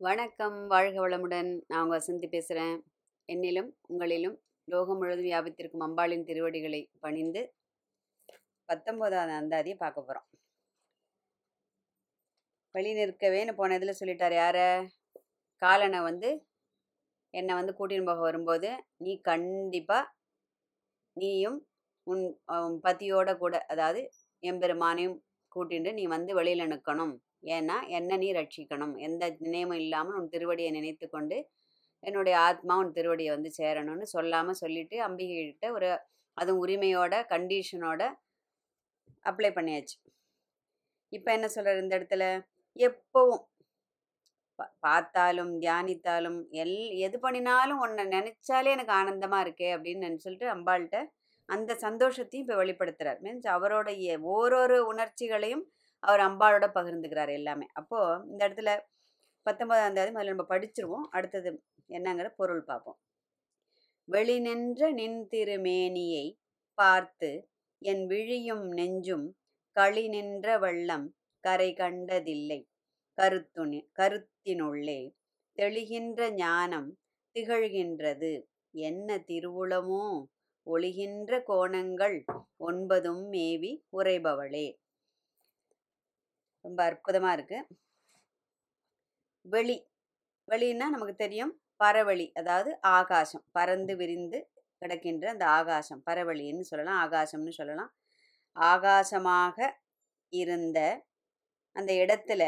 வணக்கம். வாழ்க வளமுடன். நான் உங்கள் வசந்தி பேசுகிறேன் என்னிலும் உங்களிலும் லோகம் முழுவதும் வியாபித்திருக்கும் அம்பாளின் திருவடிகளை பணிந்து பத்தொம்போதாவது அந்தாதியை பார்க்க போகிறோம் வழி நிற்கவேன்னு போன இதில் சொல்லிட்டார் யார? காலனை வந்து என்னை வந்து கூட்டின்னு போக வரும்போது நீ கண்டிப்பாக நீயும் உன் உன் பதியோட கூட அதாவது எம்பெருமானையும் கூட்டிட்டு நீ வந்து வெளியில் நிற்கணும் ஏன்னா என்ன நீ ரட்சிக்கணும்? எந்த நினைவும் இல்லாமல் உன் திருவடியை நினைத்து கொண்டு என்னுடைய ஆத்மா உன் திருவடியை வந்து சேரணும்னு சொல்லாமல் சொல்லிட்டு அம்பிகைகிட்ட ஒரு அதுவும் உரிமையோட கண்டிஷனோட அப்ளை பண்ணியாச்சு. இப்போ என்ன சொல்கிறார் இந்த இடத்துல? எப்பவும் பா- பார்த்தாலும் தியானித்தாலும் எல் எது பண்ணினாலும் உன்னை நினச்சாலே எனக்கு ஆனந்தமாக இருக்கே அப்படின்னு சொல்லிட்டு அம்பாள்கிட்ட அந்த சந்தோஷத்தையும் இப்போ வெளிப்படுத்துகிறார் மீன்ஸ் அவரோட ஓரொரு உணர்ச்சிகளையும் அவர் அம்பாளோட பகிர்ந்துக்கிறார் எல்லாமே. அப்போது இந்த இடத்துல பத்தொன்பதாம் தேதி முதல்ல நம்ம படிச்சிருவோம். அடுத்தது என்னங்கிற பொருள் பார்ப்போம். வெளி நின்ற நின் திருமேனியை பார்த்து என் விழியும் நெஞ்சும் களி நின்ற வள்ளம் கரை கண்டதில்லை. கருத்துணி கருத்தினுள்ளே தெளிகின்ற ஞானம் திகழ்கின்றது. என்ன திருவுளமோ? ஒளிகின்ற கோணங்கள் ஒன்பதும் மேவி உறைபவளே. ரொம்ப அற்புதமாக இருக்குது வெளி வெளின்னா நமக்கு தெரியும் பரவெளி அதாவது ஆகாசம் பறந்து விரிந்து கிடக்கின்ற அந்த ஆகாசம் பரவெளின்னு சொல்லலாம் ஆகாசம்னு சொல்லலாம். ஆகாசமாக இருந்த அந்த இடத்துல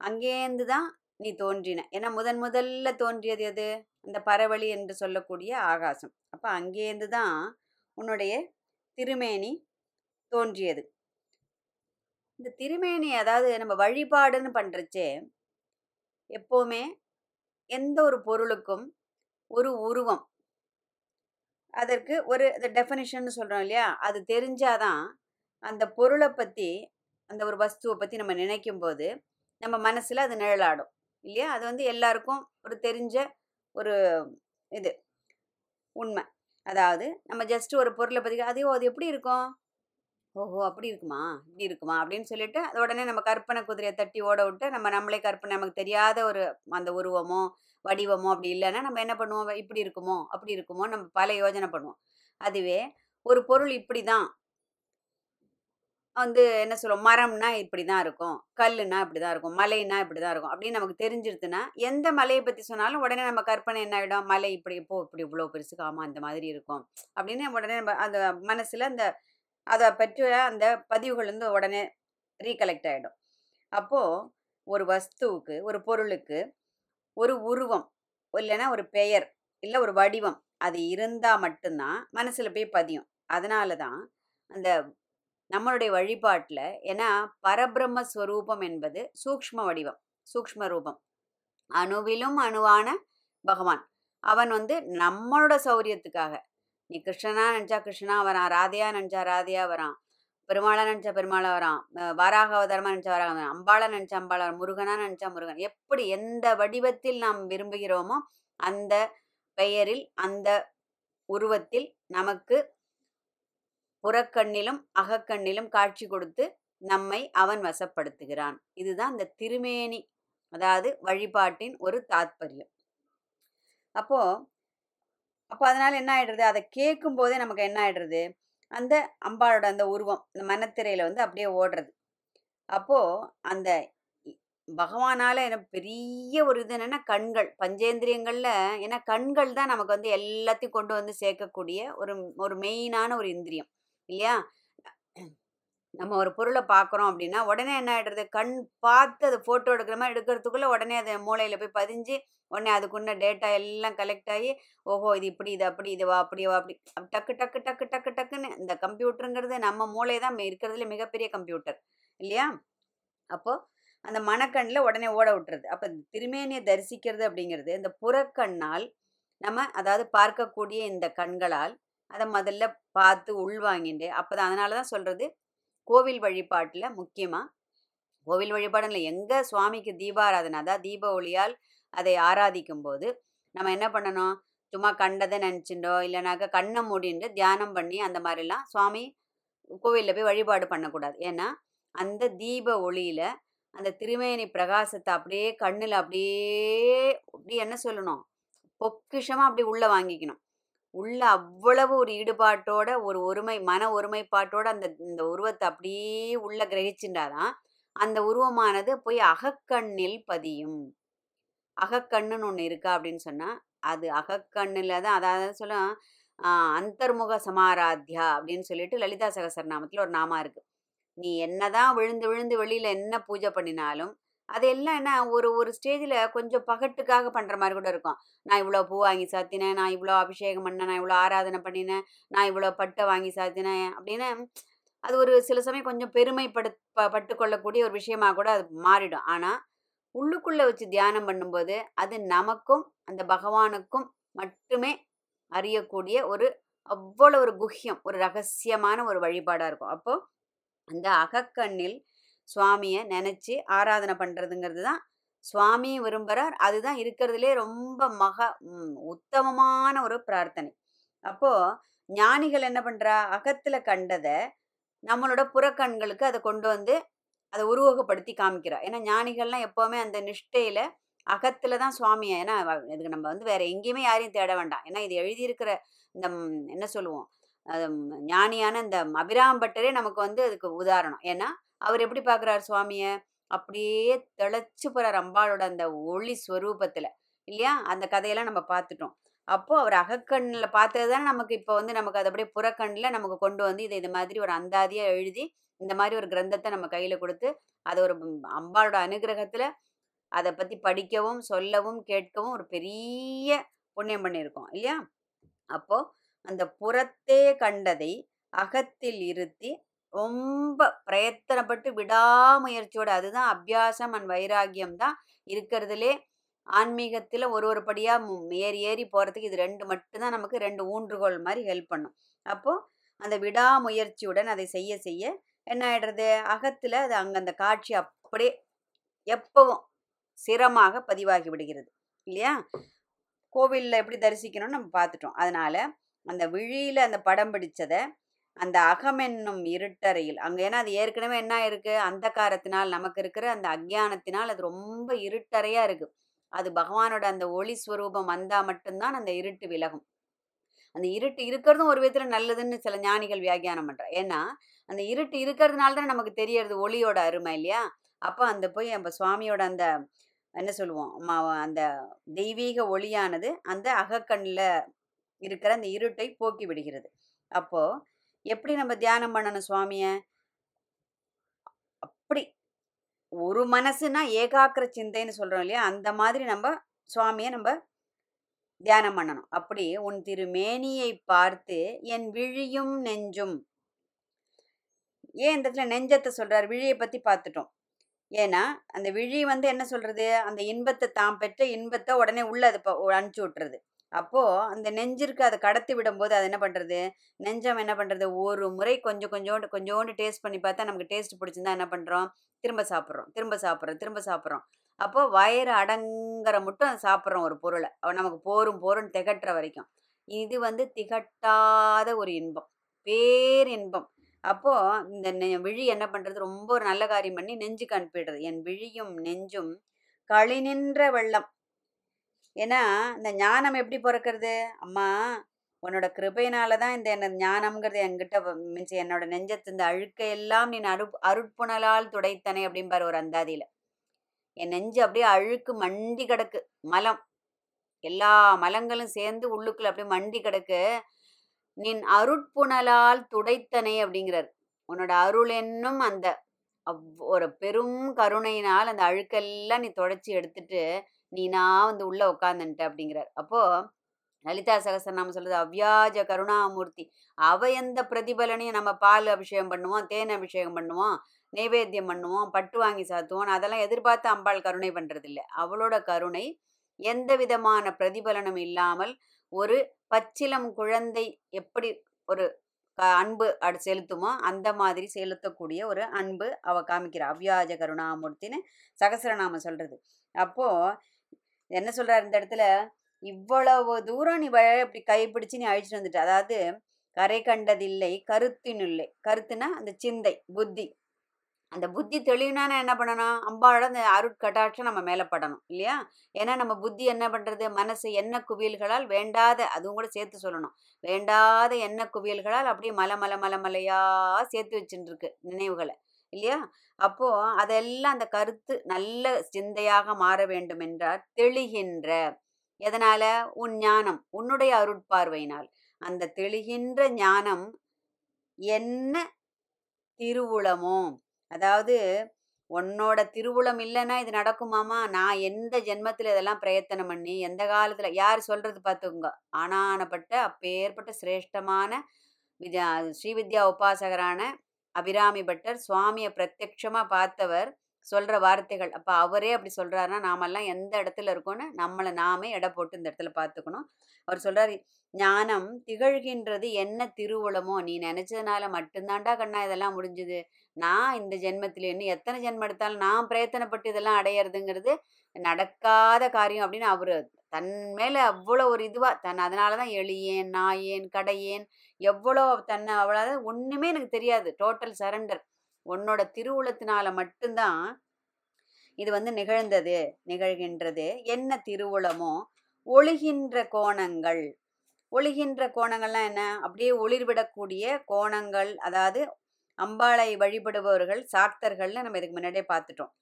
அங்கேருந்து தான் நீ தோன்றின. ஏன்னா முதன் முதல்ல தோன்றியது எது? அந்த பரவழி என்று சொல்லக்கூடிய ஆகாசம். அப்போ அங்கேருந்து தான் உன்னுடைய திருமேனி தோன்றியது. இந்த திருமேனி அதாவது நம்ம வழிபாடுன்னு பண்ணுறச்சே எப்போவுமே எந்த ஒரு பொருளுக்கும் ஒரு உருவம். அதற்கு ஒரு டெஃபனிஷன் சொல்கிறோம் இல்லையா? அது தெரிஞ்சாதான் அந்த பொருளை பற்றி அந்த ஒரு வஸ்துவை பற்றி நம்ம நினைக்கும் போது நம்ம மனசில் அது நிழலாடும் இல்லையா? அது வந்து எல்லாருக்கும் ஒரு தெரிஞ்ச ஒரு இது உண்மை. அதாவது நம்ம ஜஸ்ட் ஒரு பொருளை பற்றி அதையோ அது எப்படி இருக்கும்? ஓஹோ! அப்படி இருக்குமா? இப்படி இருக்குமா? அப்படின்னு சொல்லிட்டு அது உடனே நம்ம கற்பனை குதிரையை தட்டி ஓட விட்டு நம்ம நம்மளே கற்பனை நமக்கு தெரியாத ஒரு அந்த உருவமோ வடிவமோ அப்படி இல்லைன்னா நம்ம என்ன பண்ணுவோம்? இப்படி இருக்குமோ? அப்படி இருக்குமோ நம்ம பல யோஜனை பண்ணுவோம். அதுவே ஒரு பொருள் இப்படி தான் வந்து என்ன சொல்லுவோம்? மரம்னா இப்படி தான் இருக்கும். கல்லுனா இப்படி தான் இருக்கும். மலைனா இப்படி தான் இருக்கும். அப்படின்னு நமக்கு தெரிஞ்சிருதுன்னா எந்த மலையை பற்றி சொன்னாலும் உடனே நம்ம கற்பனை என்ன ஆகிடும் மலை இப்படி இப்போ இப்படி இவ்வளோ பெருசுக்கு ஆமாம் அந்த மாதிரி இருக்கும். அப்படின்னு உடனே நம்ம அந்த மனசில் அந்த அதை பற்றி அந்த பதிவுகள் வந்து உடனே ரீகலெக்ட் ஆகிடும் அப்போது ஒரு வஸ்துவுக்கு ஒரு பொருளுக்கு ஒரு உருவம் இல்லைன்னா ஒரு பெயர் இல்லை ஒரு வடிவம் அது இருந்தால் மட்டும்தான் மனசில் போய் பதியும். அதனால தான் அந்த நம்மளுடைய வழிபாட்டில் ஏன்னா பரபிரம்ம ஸ்வரூபம் என்பது சூக்ஷ்ம வடிவம் சூக்ஷ்ம ரூபம். அணுவிலும் அணுவான பகவான். அவன் வந்து நம்மளோட சௌரியத்துக்காக நீ கிருஷ்ணனா நினச்சா கிருஷ்ணனா வரான் ராதையா நினச்சா ராதையா வரான் பெருமாளா நினச்சா பெருமாளா வரான் வாராக அவதாரமா நினச்சா வராக வரான் அம்பாளா நினச்சா அம்பாளா வரான் முருகனா நினச்சா முருகன் எப்படி எந்த வடிவத்தில் நாம் விரும்புகிறோமோ அந்த பெயரில் அந்த உருவத்தில் நமக்கு புறக்கண்ணிலும் அகக்கண்ணிலும் காட்சி கொடுத்து நம்மை அவன் வசப்படுத்துகிறான். இதுதான் இந்த திருமேனி அதாவது வழிபாட்டின் ஒரு தாத்பரியம். அப்போ அப்போ அதனால் என்ன ஆயிடுறது? அதை கேட்கும் போதே நமக்கு என்ன ஆயிடுறது? அந்த அம்பாளோட அந்த உருவம் இந்த மனத்திரையில வந்து அப்படியே ஓடுறது. அப்போ அந்த பகவானால எனக்கு பெரிய ஒரு இது என்னன்னா கண்கள் பஞ்சேந்திரியங்கள்ல ஏன்னா கண்கள் தான் நமக்கு வந்து எல்லாத்தையும் கொண்டு வந்து சேர்க்கக்கூடிய ஒரு ஒரு மெயினான ஒரு இந்திரியம் இல்லையா? நம்ம ஒரு பொருளை பார்க்குறோம் அப்படின்னா உடனே என்ன ஆகிடுறது கண் பார்த்து அதை ஃபோட்டோ எடுக்கிற மாதிரி எடுக்கிறதுக்குள்ள உடனே அது மூளையில் போய் பதிஞ்சு உடனே அதுக்குன்ன டேட்டா எல்லாம் கலெக்ட் ஆகி ஓஹோ இது இப்படி இது அப்படி இது வா அப்படி வா அப்படி. டக்கு டக்கு டக்கு டக்கு டக்குன்னு இந்த கம்ப்யூட்டருங்கிறது நம்ம மூளை தான் இருக்கிறதுல மிகப்பெரிய கம்ப்யூட்டர் இல்லையா? அப்போது அந்த மனக்கண்ணில் உடனே ஓட விட்டுறது அப்போ திருமேனியை தரிசிக்கிறது அப்படிங்கிறது இந்த புறக்கண்ணால் நம்ம அதாவது பார்க்கக்கூடிய இந்த கண்களால் அதை முதல்ல பார்த்து உள்வாங்கிட்டு அப்போ தான் அதனால தான் சொல்கிறது கோவில் வழிபாட்டில் முக்கியமாக கோவில் வழிபாடுல எங்கே சுவாமிக்கு தீபாராதனை அதாவது தீப ஒளியால் அதை ஆராதிக்கும் போது நம்ம என்ன பண்ணணும்? சும்மா கண்டதை நினச்சிண்டோ இல்லைனாக்கா கண்ணை மூடிண்டு தியானம் பண்ணி அந்த மாதிரிலாம் சுவாமி கோவிலில் போய் வழிபாடு பண்ணக்கூடாது. ஏன்னா அந்த தீப ஒளியில் அந்த திருமேனி பிரகாசத்தை அப்படியே கண்ணில் அப்படியே அப்படி என்ன சொல்லணும்? பொக்கிஷமாக அப்படி உள்ளே வாங்கிக்கணும். உள்ள அவ்வளவு ஒரு ஈடுபாட்டோட ஒரு ஒருமை மன ஒருமைப்பாட்டோட அந்த இந்த உருவத்தை அப்படியே உள்ள கிரகிச்சுட்டாதான் அந்த உருவமானது போய் அகக்கண்ணில் பதியும். அகக்கண்ணுன்னு ஒன்று இருக்கா அப்படின்னு சொன்னால் அது அகக்கண்ணில் தான் அதாவது சொல்ல அந்தர்முக சமாராத்யா அப்படின்னு சொல்லிட்டு லலிதா சகசர நாமத்தில் ஒரு நாமா இருக்கு. நீ என்னதான் விழுந்து விழுந்து வெளியில என்ன பூஜை பண்ணினாலும் அதெல்லாம் என்ன ஒரு ஒரு ஸ்டேஜில் கொஞ்சம் பகட்டுக்காக பண்ணுற மாதிரி கூட இருக்கும். நான் இவ்வளோ பூ வாங்கி சாத்தினேன் நான் இவ்வளோ அபிஷேகம் பண்ணேன் நான் இவ்வளோ ஆராதனை பண்ணினேன் நான் இவ்வளோ பட்டை வாங்கி சாத்தினேன் அப்படின்னு அது ஒரு சில சமயம் கொஞ்சம் பெருமைப்படு ப பட்டு கொள்ளக்கூடிய ஒரு விஷயமா கூட அது மாறிடும். ஆனால் உள்ளுக்குள்ளே வச்சு தியானம் பண்ணும்போது அது நமக்கும் அந்த பகவானுக்கும் மட்டுமே அறியக்கூடிய ஒரு அவ்வளோ ஒரு குஹ்யம் ஒரு ரகசியமான ஒரு வழிபாடாக இருக்கும். அப்போது அந்த அகக்கண்ணில் சுவாமியை நினச்சி ஆராதனை பண்ணுறதுங்கிறது தான் சுவாமியும் விரும்புகிறார் அதுதான் இருக்கிறதுலே ரொம்ப மக உத்தமமான ஒரு பிரார்த்தனை. அப்போது ஞானிகள் என்ன பண்ணுறா அகத்தில் கண்டதை நம்மளோட புறக்கண்களுக்கு அதை கொண்டு வந்து அதை உருவகப்படுத்தி காமிக்கிறா. ஏன்னா ஞானிகள்லாம் எப்போவுமே அந்த நிஷ்டையில் அகத்தில் தான் சுவாமியை ஏன்னா இதுக்கு நம்ம வந்து வேற எங்கேயுமே யாரையும் தேட வேண்டாம். ஏன்னா இது எழுதியிருக்கிற இந்த என்ன சொல்லுவோம்? ஞானியான இந்த அபிராம் பட்டரே நமக்கு வந்து அதுக்கு உதாரணம். ஏன்னா அவர் எப்படி பார்க்குறாரு சுவாமியை? அப்படியே தெளிச்சு போகிறார் அம்பாளோட அந்த ஒளி ஸ்வரூபத்தில். இல்லையா? அந்த கதையெல்லாம் நம்ம பார்த்துட்டோம். அப்போது அவர் அகக்கண்ணில் பார்த்தது தானே நமக்கு இப்போ வந்து நமக்கு அது அப்படியே புறக்கண்ணில் நமக்கு கொண்டு வந்து இதை இது மாதிரி ஒரு அந்தாதியாக எழுதி இந்த மாதிரி ஒரு கிரந்தத்தை நம்ம கையில் கொடுத்து அதை ஒரு அம்பாளோட அனுகிரகத்தில் அதை பற்றி படிக்கவும் சொல்லவும் கேட்கவும் ஒரு பெரிய புண்ணியம் பண்ணியிருக்கோம். இல்லையா? அப்போது அந்த புறத்தே கண்டதை அகத்தில் இருத்தி ரொம்ப பிரயத்தனப்பட்டு விடாமுயற்சியோட அதுதான் அபியாசம் அண்ட் வைராகியம் தான் இருக்கிறதுலே. ஆன்மீகத்தில் ஒரு ஒரு படியாக ஏறி ஏறி போகிறதுக்கு இது ரெண்டு மட்டும்தான் நமக்கு ரெண்டு ஊன்றுகோல் மாதிரி ஹெல்ப் பண்ணும். அப்போது அந்த விடாமுயற்சியுடன் அதை செய்ய செய்ய என்ன ஆகிடுறது அகத்தில் அது அங்கே அந்த காட்சி அப்படியே எப்பவும் சிரமாக பதிவாகி விடுகிறது. இல்லையா? கோவிலில் எப்படி தரிசிக்கணும்னு நம்ம பார்த்துட்டோம். அதனால் அந்த விழியில் அந்த படம் பிடிச்சதை அந்த அகமென்னும் இருட்டறையில் அங்கே ஏன்னா அது ஏற்கனவே என்ன இருக்குது அந்த காரத்தினால் நமக்கு இருக்கிற அந்த அக்ஞானத்தினால் அது ரொம்ப இருட்டறையாக இருக்கு. அது பகவானோட அந்த ஒளி ஸ்வரூபம் வந்தால் மட்டும்தான் அந்த இருட்டு விலகும். அந்த இருட்டு இருக்கிறதும் ஒரு விதத்தில் நல்லதுன்னு சில ஞானிகள் வியாக்கியானம் பண்ற ஏன்னா அந்த இருட்டு இருக்கிறதுனால தான் நமக்கு தெரியறது ஒளியோட அருமை இல்லையா? அப்போ அந்த போய் நம்ம சுவாமியோட அந்த என்ன சொல்லுவோம்? அந்த தெய்வீக ஒளியானது அந்த அகக்கண்ணில் இருக்கிற அந்த இருட்டை போக்கி விடுகிறது. அப்போது எப்படி நம்ம தியானம் பண்ணணும் சுவாமியை? அப்படி. ஒரு மனசுனா ஏகாக்கிர சிந்தைன்னு சொல்கிறோம் இல்லையா? அந்த மாதிரி நம்ம சுவாமியை நம்ம தியானம் பண்ணணும். அப்படி உன் திருமேனியை பார்த்து என் விழியும் நெஞ்சும். ஏன் இந்த இடத்துல நெஞ்சத்தை சொல்றாரு? விழியை பத்தி பார்த்துட்டோம். ஏன்னா அந்த விழி வந்து என்ன சொல்றது? அந்த இன்பத்தை தாம் பெற்ற இன்பத்தை உடனே உள்ள அது அனுப்பிச்சி விட்டுறது அப்போது அந்த நெஞ்சிற்கு அதை கடத்தி விடும்போது அது என்ன பண்ணுறது நெஞ்சம் என்ன பண்ணுறது ஒரு முறை கொஞ்சம் கொஞ்சோண்டு கொஞ்சோண்டு டேஸ்ட் பண்ணி பார்த்தா நமக்கு டேஸ்ட் பிடிச்சிருந்தா என்ன பண்ணுறோம் திரும்ப சாப்பிட்றோம். திரும்ப சாப்பிட்றோம். திரும்ப சாப்பிட்றோம். அப்போ வயிறு அடங்குற மட்டும் சாப்பிட்றோம் ஒரு பொருளை. நமக்கு போரும் போரும் திகட்டுற வரைக்கும். இது வந்து திகட்டாத ஒரு இன்பம். பேர் இன்பம். அப்போது இந்த நெ- விழி என்ன பண்ணுறது ரொம்ப ஒரு நல்ல காரியம் பண்ணி நெஞ்சுக்கு அனுப்பிடுறது. என் விழியும் நெஞ்சும் களி நின்ற வெள்ளம். ஏன்னா இந்த ஞானம் எப்படி பிறக்கிறது? அம்மா உன்னோட கிருபையினால தான் இந்த என்ன ஞானம்ங்கிறது என்கிட்ட மீன்ஸ் என்னோட நெஞ்சத்து இந்த அழுக்கையெல்லாம் நீ அரு அருட்புணலால் துடைத்தனே அப்படிம்பார் ஒரு அந்தாதியில். என் நெஞ்சு அப்படியே அழுக்கு மண்டி கிடக்கு மலம். எல்லா மலங்களும் சேர்ந்து உள்ளுக்குள்ள அப்படியே மண்டி கிடக்கு. நின் அருட்புணலால் துடைத்தனே அப்படிங்கிறார். உன்னோட அருள் என்னும் அந்த அவ்- ஒரு பெரும் கருணையினால் அந்த அழுக்கெல்லாம் நீ தொடச்சி எடுத்துட்டு நீனா வந்து உள்ள உட்காந்துட்ட அப்படிங்கிறார். அப்போ லலிதா சகசரநாமம் சொல்றது அவ்யாஜ கருணாமூர்த்தி. அவ எந்த பிரதிபலனையும் நம்ம பால் அபிஷேகம் பண்ணுவோம் தேன் அபிஷேகம் பண்ணுவோம் நைவேத்தியம் பண்ணுவோம் பட்டு வாங்கி சாத்துவோம் அதெல்லாம் எதிர்பார்த்து அம்பாள் கருணை பண்றது இல்லை அவளோட கருணை எந்த விதமான பிரதிபலனும் இல்லாமல் ஒரு பச்சிலம் குழந்தை எப்படி ஒரு அன்பு அடு செலுத்துமோ அந்த மாதிரி செலுத்தக்கூடிய ஒரு அன்பு அவ காமிக்கிறா. அவ்யாஜ கருணாமூர்த்தின்னு சகசரநாமம் சொல்றது. அப்போ என்ன சொல்றாரு இந்த இடத்துல? இவ்வளவு தூரம் நீ வ- இப்படி கைப்பிடிச்சு நீ அழிச்சிட்டு வந்துட்ட. அதாவது கரை கண்டதில்லை கருத்தினுள்ளே கருத்துனா அந்த சிந்தை புத்தி. அந்த புத்தி தெளிவுனா என்ன பண்ணணும்? அம்பாவோட அந்த அருட்கட்டாட்சம் நம்ம மேலே படணும் இல்லையா? ஏன்னா நம்ம புத்தி என்ன பண்ணுறது மனசு எண்ண குவியல்களால் வேண்டாத அதுவும் கூட சேர்த்து சொல்லணும். வேண்டாத எண்ண குவியல்களால் அப்படியே மலை மலை மலை மலையாக சேர்த்து வச்சுட்டுருக்கு நினைவுகளை. இல்லையா? அப்போ அதெல்லாம் அந்த கருத்து நல்ல சிந்தையாக மாற வேண்டும் என்றார் தெளிகின்ற. எதனால? உன் ஞானம் உன்னுடைய அருட்பார்வையினால். அந்த தெளிகின்ற ஞானம் என்ன திருவுளமோ? அதாவது உன்னோட திருவுளம் இல்லைன்னா இது நடக்குமாமா நான் எந்த ஜென்மத்தில் இதெல்லாம் பிரயத்தனம் பண்ணி எந்த காலத்தில்? யார் சொல்கிறது பார்த்துக்கோங்க. ஆனானப்பட்ட அப்பேற்பட்ட சிரேஷ்டமான வித்யா ஸ்ரீவித்யா உபாசகரான அபிராமி பட்டர் சுவாமியை பிரத்யட்சமாக பார்த்தவர் சொல்கிற வார்த்தைகள். அப்போ அவரே அப்படி சொல்கிறாருன்னா நாமெல்லாம் எந்த இடத்துல இருக்கோன்னு நம்மளை நாமே எடை போட்டு இந்த இடத்துல பார்த்துக்கணும். அவர் சொல்கிறார் ஞானம் திகழ்கின்றது என்ன திருவுளமோ? நீ நினச்சதுனால மட்டும்தாண்டா கண்ணா இதெல்லாம் முடிஞ்சுது. நான் இந்த ஜென்மத்தில் இன்னும் எத்தனை ஜென்மம் எடுத்தாலும் நான் பிரயத்தனப்பட்டு இதெல்லாம் அடையிறதுங்கிறது நடக்காத காரியம் அப்படின்னு அவர் தன் மேலே அவ்வளோ ஒரு இதுவாக தன் அதனால தான் எளியேன் நாயேன் கடையேன் எவ்வளோ தன்னை அவ்வளோ ஒன்றுமே எனக்கு தெரியாது. டோட்டல் சரண்டர் உன்னோட திருவுளத்தினால மட்டும்தான் இது வந்து நிகழ்ந்தது நிகழ்கின்றது. என்ன திருவுளமோ ஒழுகின்ற கோணங்கள். ஒளிகின்ற கோணங்கள்லாம் என்ன? அப்படியே ஒளிர்விடக்கூடிய கோணங்கள். அதாவது அம்பாளை வழிபடுபவர்கள் சாக்தர்கள்னு நம்ம இதுக்கு முன்னாடியே பார்த்துட்டோம்.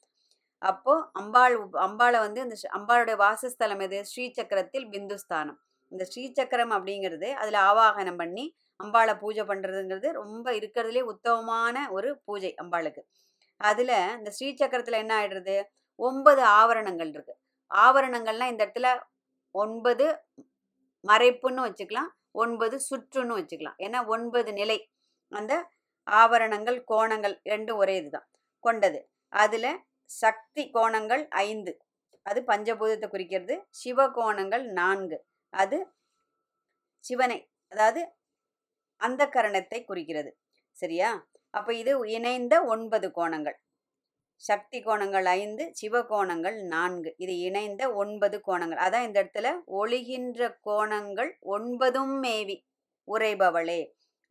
அப்போ அம்பாள் அம்பாளை வந்து இந்த அம்பாளுடைய வாசஸ்தலம் எது? ஸ்ரீசக்கரத்தில் பிந்துஸ்தானம். இந்த ஸ்ரீசக்கரம் அப்படிங்கிறது அதில் ஆவாகனம் பண்ணி அம்பாளை பூஜை பண்ணுறதுங்கிறது ரொம்ப இருக்கிறதுலே உத்தமமான ஒரு பூஜை அம்பாளுக்கு. அதில் இந்த ஸ்ரீசக்கரத்தில் என்ன ஆகிடுறது ஒன்பது ஆவரணங்கள் இருக்கு. ஆவரணங்கள்லாம் இந்த இடத்துல ஒன்பது மறைப்புன்னு வச்சுக்கலாம் ஒன்பது சுற்றுன்னு வச்சுக்கலாம். ஏன்னா ஒன்பது நிலை. அந்த ஆவரணங்கள் கோணங்கள் ரெண்டும் ஒரே இதுதான். கொண்டது. அதில் சக்தி கோணங்கள் ஐந்து. அது பஞ்சபூதத்தை குறிக்கிறது. சிவ கோணங்கள் நான்கு. அது சிவனை அதாவது அந்த கரணத்தை குறிக்கிறது. சரியா? அப்போ இது இணைந்த ஒன்பது கோணங்கள். சக்தி கோணங்கள் ஐந்து சிவ கோணங்கள் நான்கு. இது இணைந்த ஒன்பது கோணங்கள். அதான் இந்த இடத்துல ஒளிகின்ற கோணங்கள் ஒன்பதும் மேவி உரைபவளே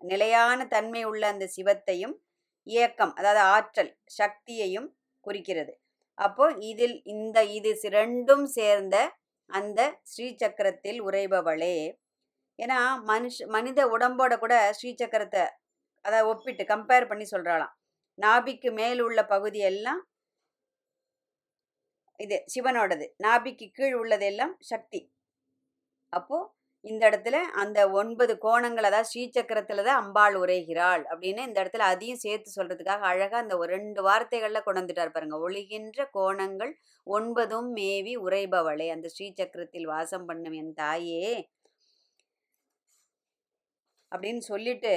நிலையான தன்மை உள்ள அந்த சிவத்தையும் இயக்கம் அதாவது ஆற்றல் சக்தியையும் குறிக்கிறது. அப்போ இதில் இந்த இது ரெண்டும் சேர்ந்த அந்த ஸ்ரீசக்கரத்தில் உறைபவளே. ஏன்னா மனுஷ மனித உடம்போட கூட ஸ்ரீசக்கரத்தை அதை ஒப்பிட்டு கம்பேர் பண்ணி சொல்கிறாளாம் நாபிக்கு மேல் உள்ள பகுதி எல்லாம் இது சிவனோடது. நாபிக்கு கீழ் உள்ளதெல்லாம் சக்தி. அப்போது இந்த இடத்துல அந்த ஒன்பது கோணங்கள் அதாவது ஸ்ரீசக்கரத்துல தான் அம்பாள் உரைகிறாள் அப்படின்னு இந்த இடத்துல அதையும் சேர்த்து சொல்றதுக்காக அழகா அந்த ஒரு ரெண்டு வார்த்தைகள்ல கொண்டு வந்துட்டார் பாருங்க. ஒளிகின்ற கோணங்கள் ஒன்பதும் மேவி உரைபவளே அந்த ஸ்ரீசக்கரத்தில் வாசம் பண்ணும் என் தாயே அப்படின்னு சொல்லிட்டு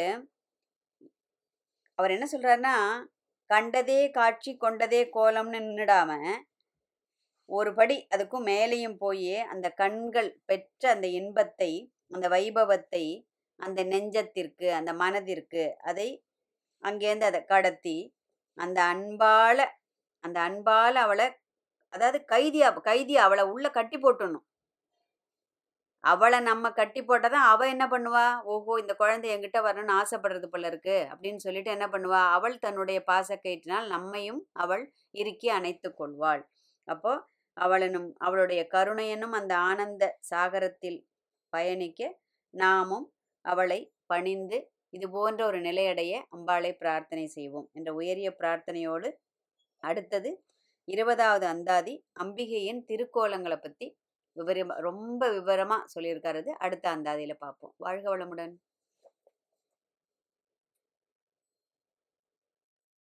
அவர் என்ன சொல்றாருன்னா கண்டதே காட்சி கொண்டதே கோலம்னு நின்றுடாம ஒரு படி அதுக்கும் மேலேயும் போய் அந்த கண்கள் பெற்ற அந்த இன்பத்தை அந்த வைபவத்தை அந்த நெஞ்சத்திற்கு அந்த மனதிற்கு அதை அங்கேருந்து அதை கடத்தி அந்த அன்பால அந்த அன்பால அவளை அதாவது கைதியா கைதி அவளை உள்ள கட்டி போட்டணும் அவளை நம்ம கட்டி போட்டாதான் அவள் என்ன பண்ணுவா? ஓஹோ இந்த குழந்தை என்கிட்ட வரணும்னு ஆசைப்படுறது போல இருக்கு அப்படின்னு சொல்லிட்டு என்ன பண்ணுவா? அவள் தன்னுடைய பாசக்கயிற்றினால் நம்மையும் அவள் இறுக்கி அணைத்து கொள்வாள். அப்போ அவளனும் அவளுடைய கருணையனும் அந்த ஆனந்த சாகரத்தில் பயணிக்க நாமும் அவளை பணிந்து இது போன்ற ஒரு நிலையடைய அம்பாளை பிரார்த்தனை செய்வோம் என்ற உயரிய பிரார்த்தனையோடு அடுத்தது இருபதாவது அந்தாதி அம்பிகையின் திருக்கோலங்களை பற்றி விவரமா ரொம்ப விவரமாக சொல்லியிருக்காரு. அடுத்த அந்தாதியில் பார்ப்போம். வாழ்க வளமுடன்.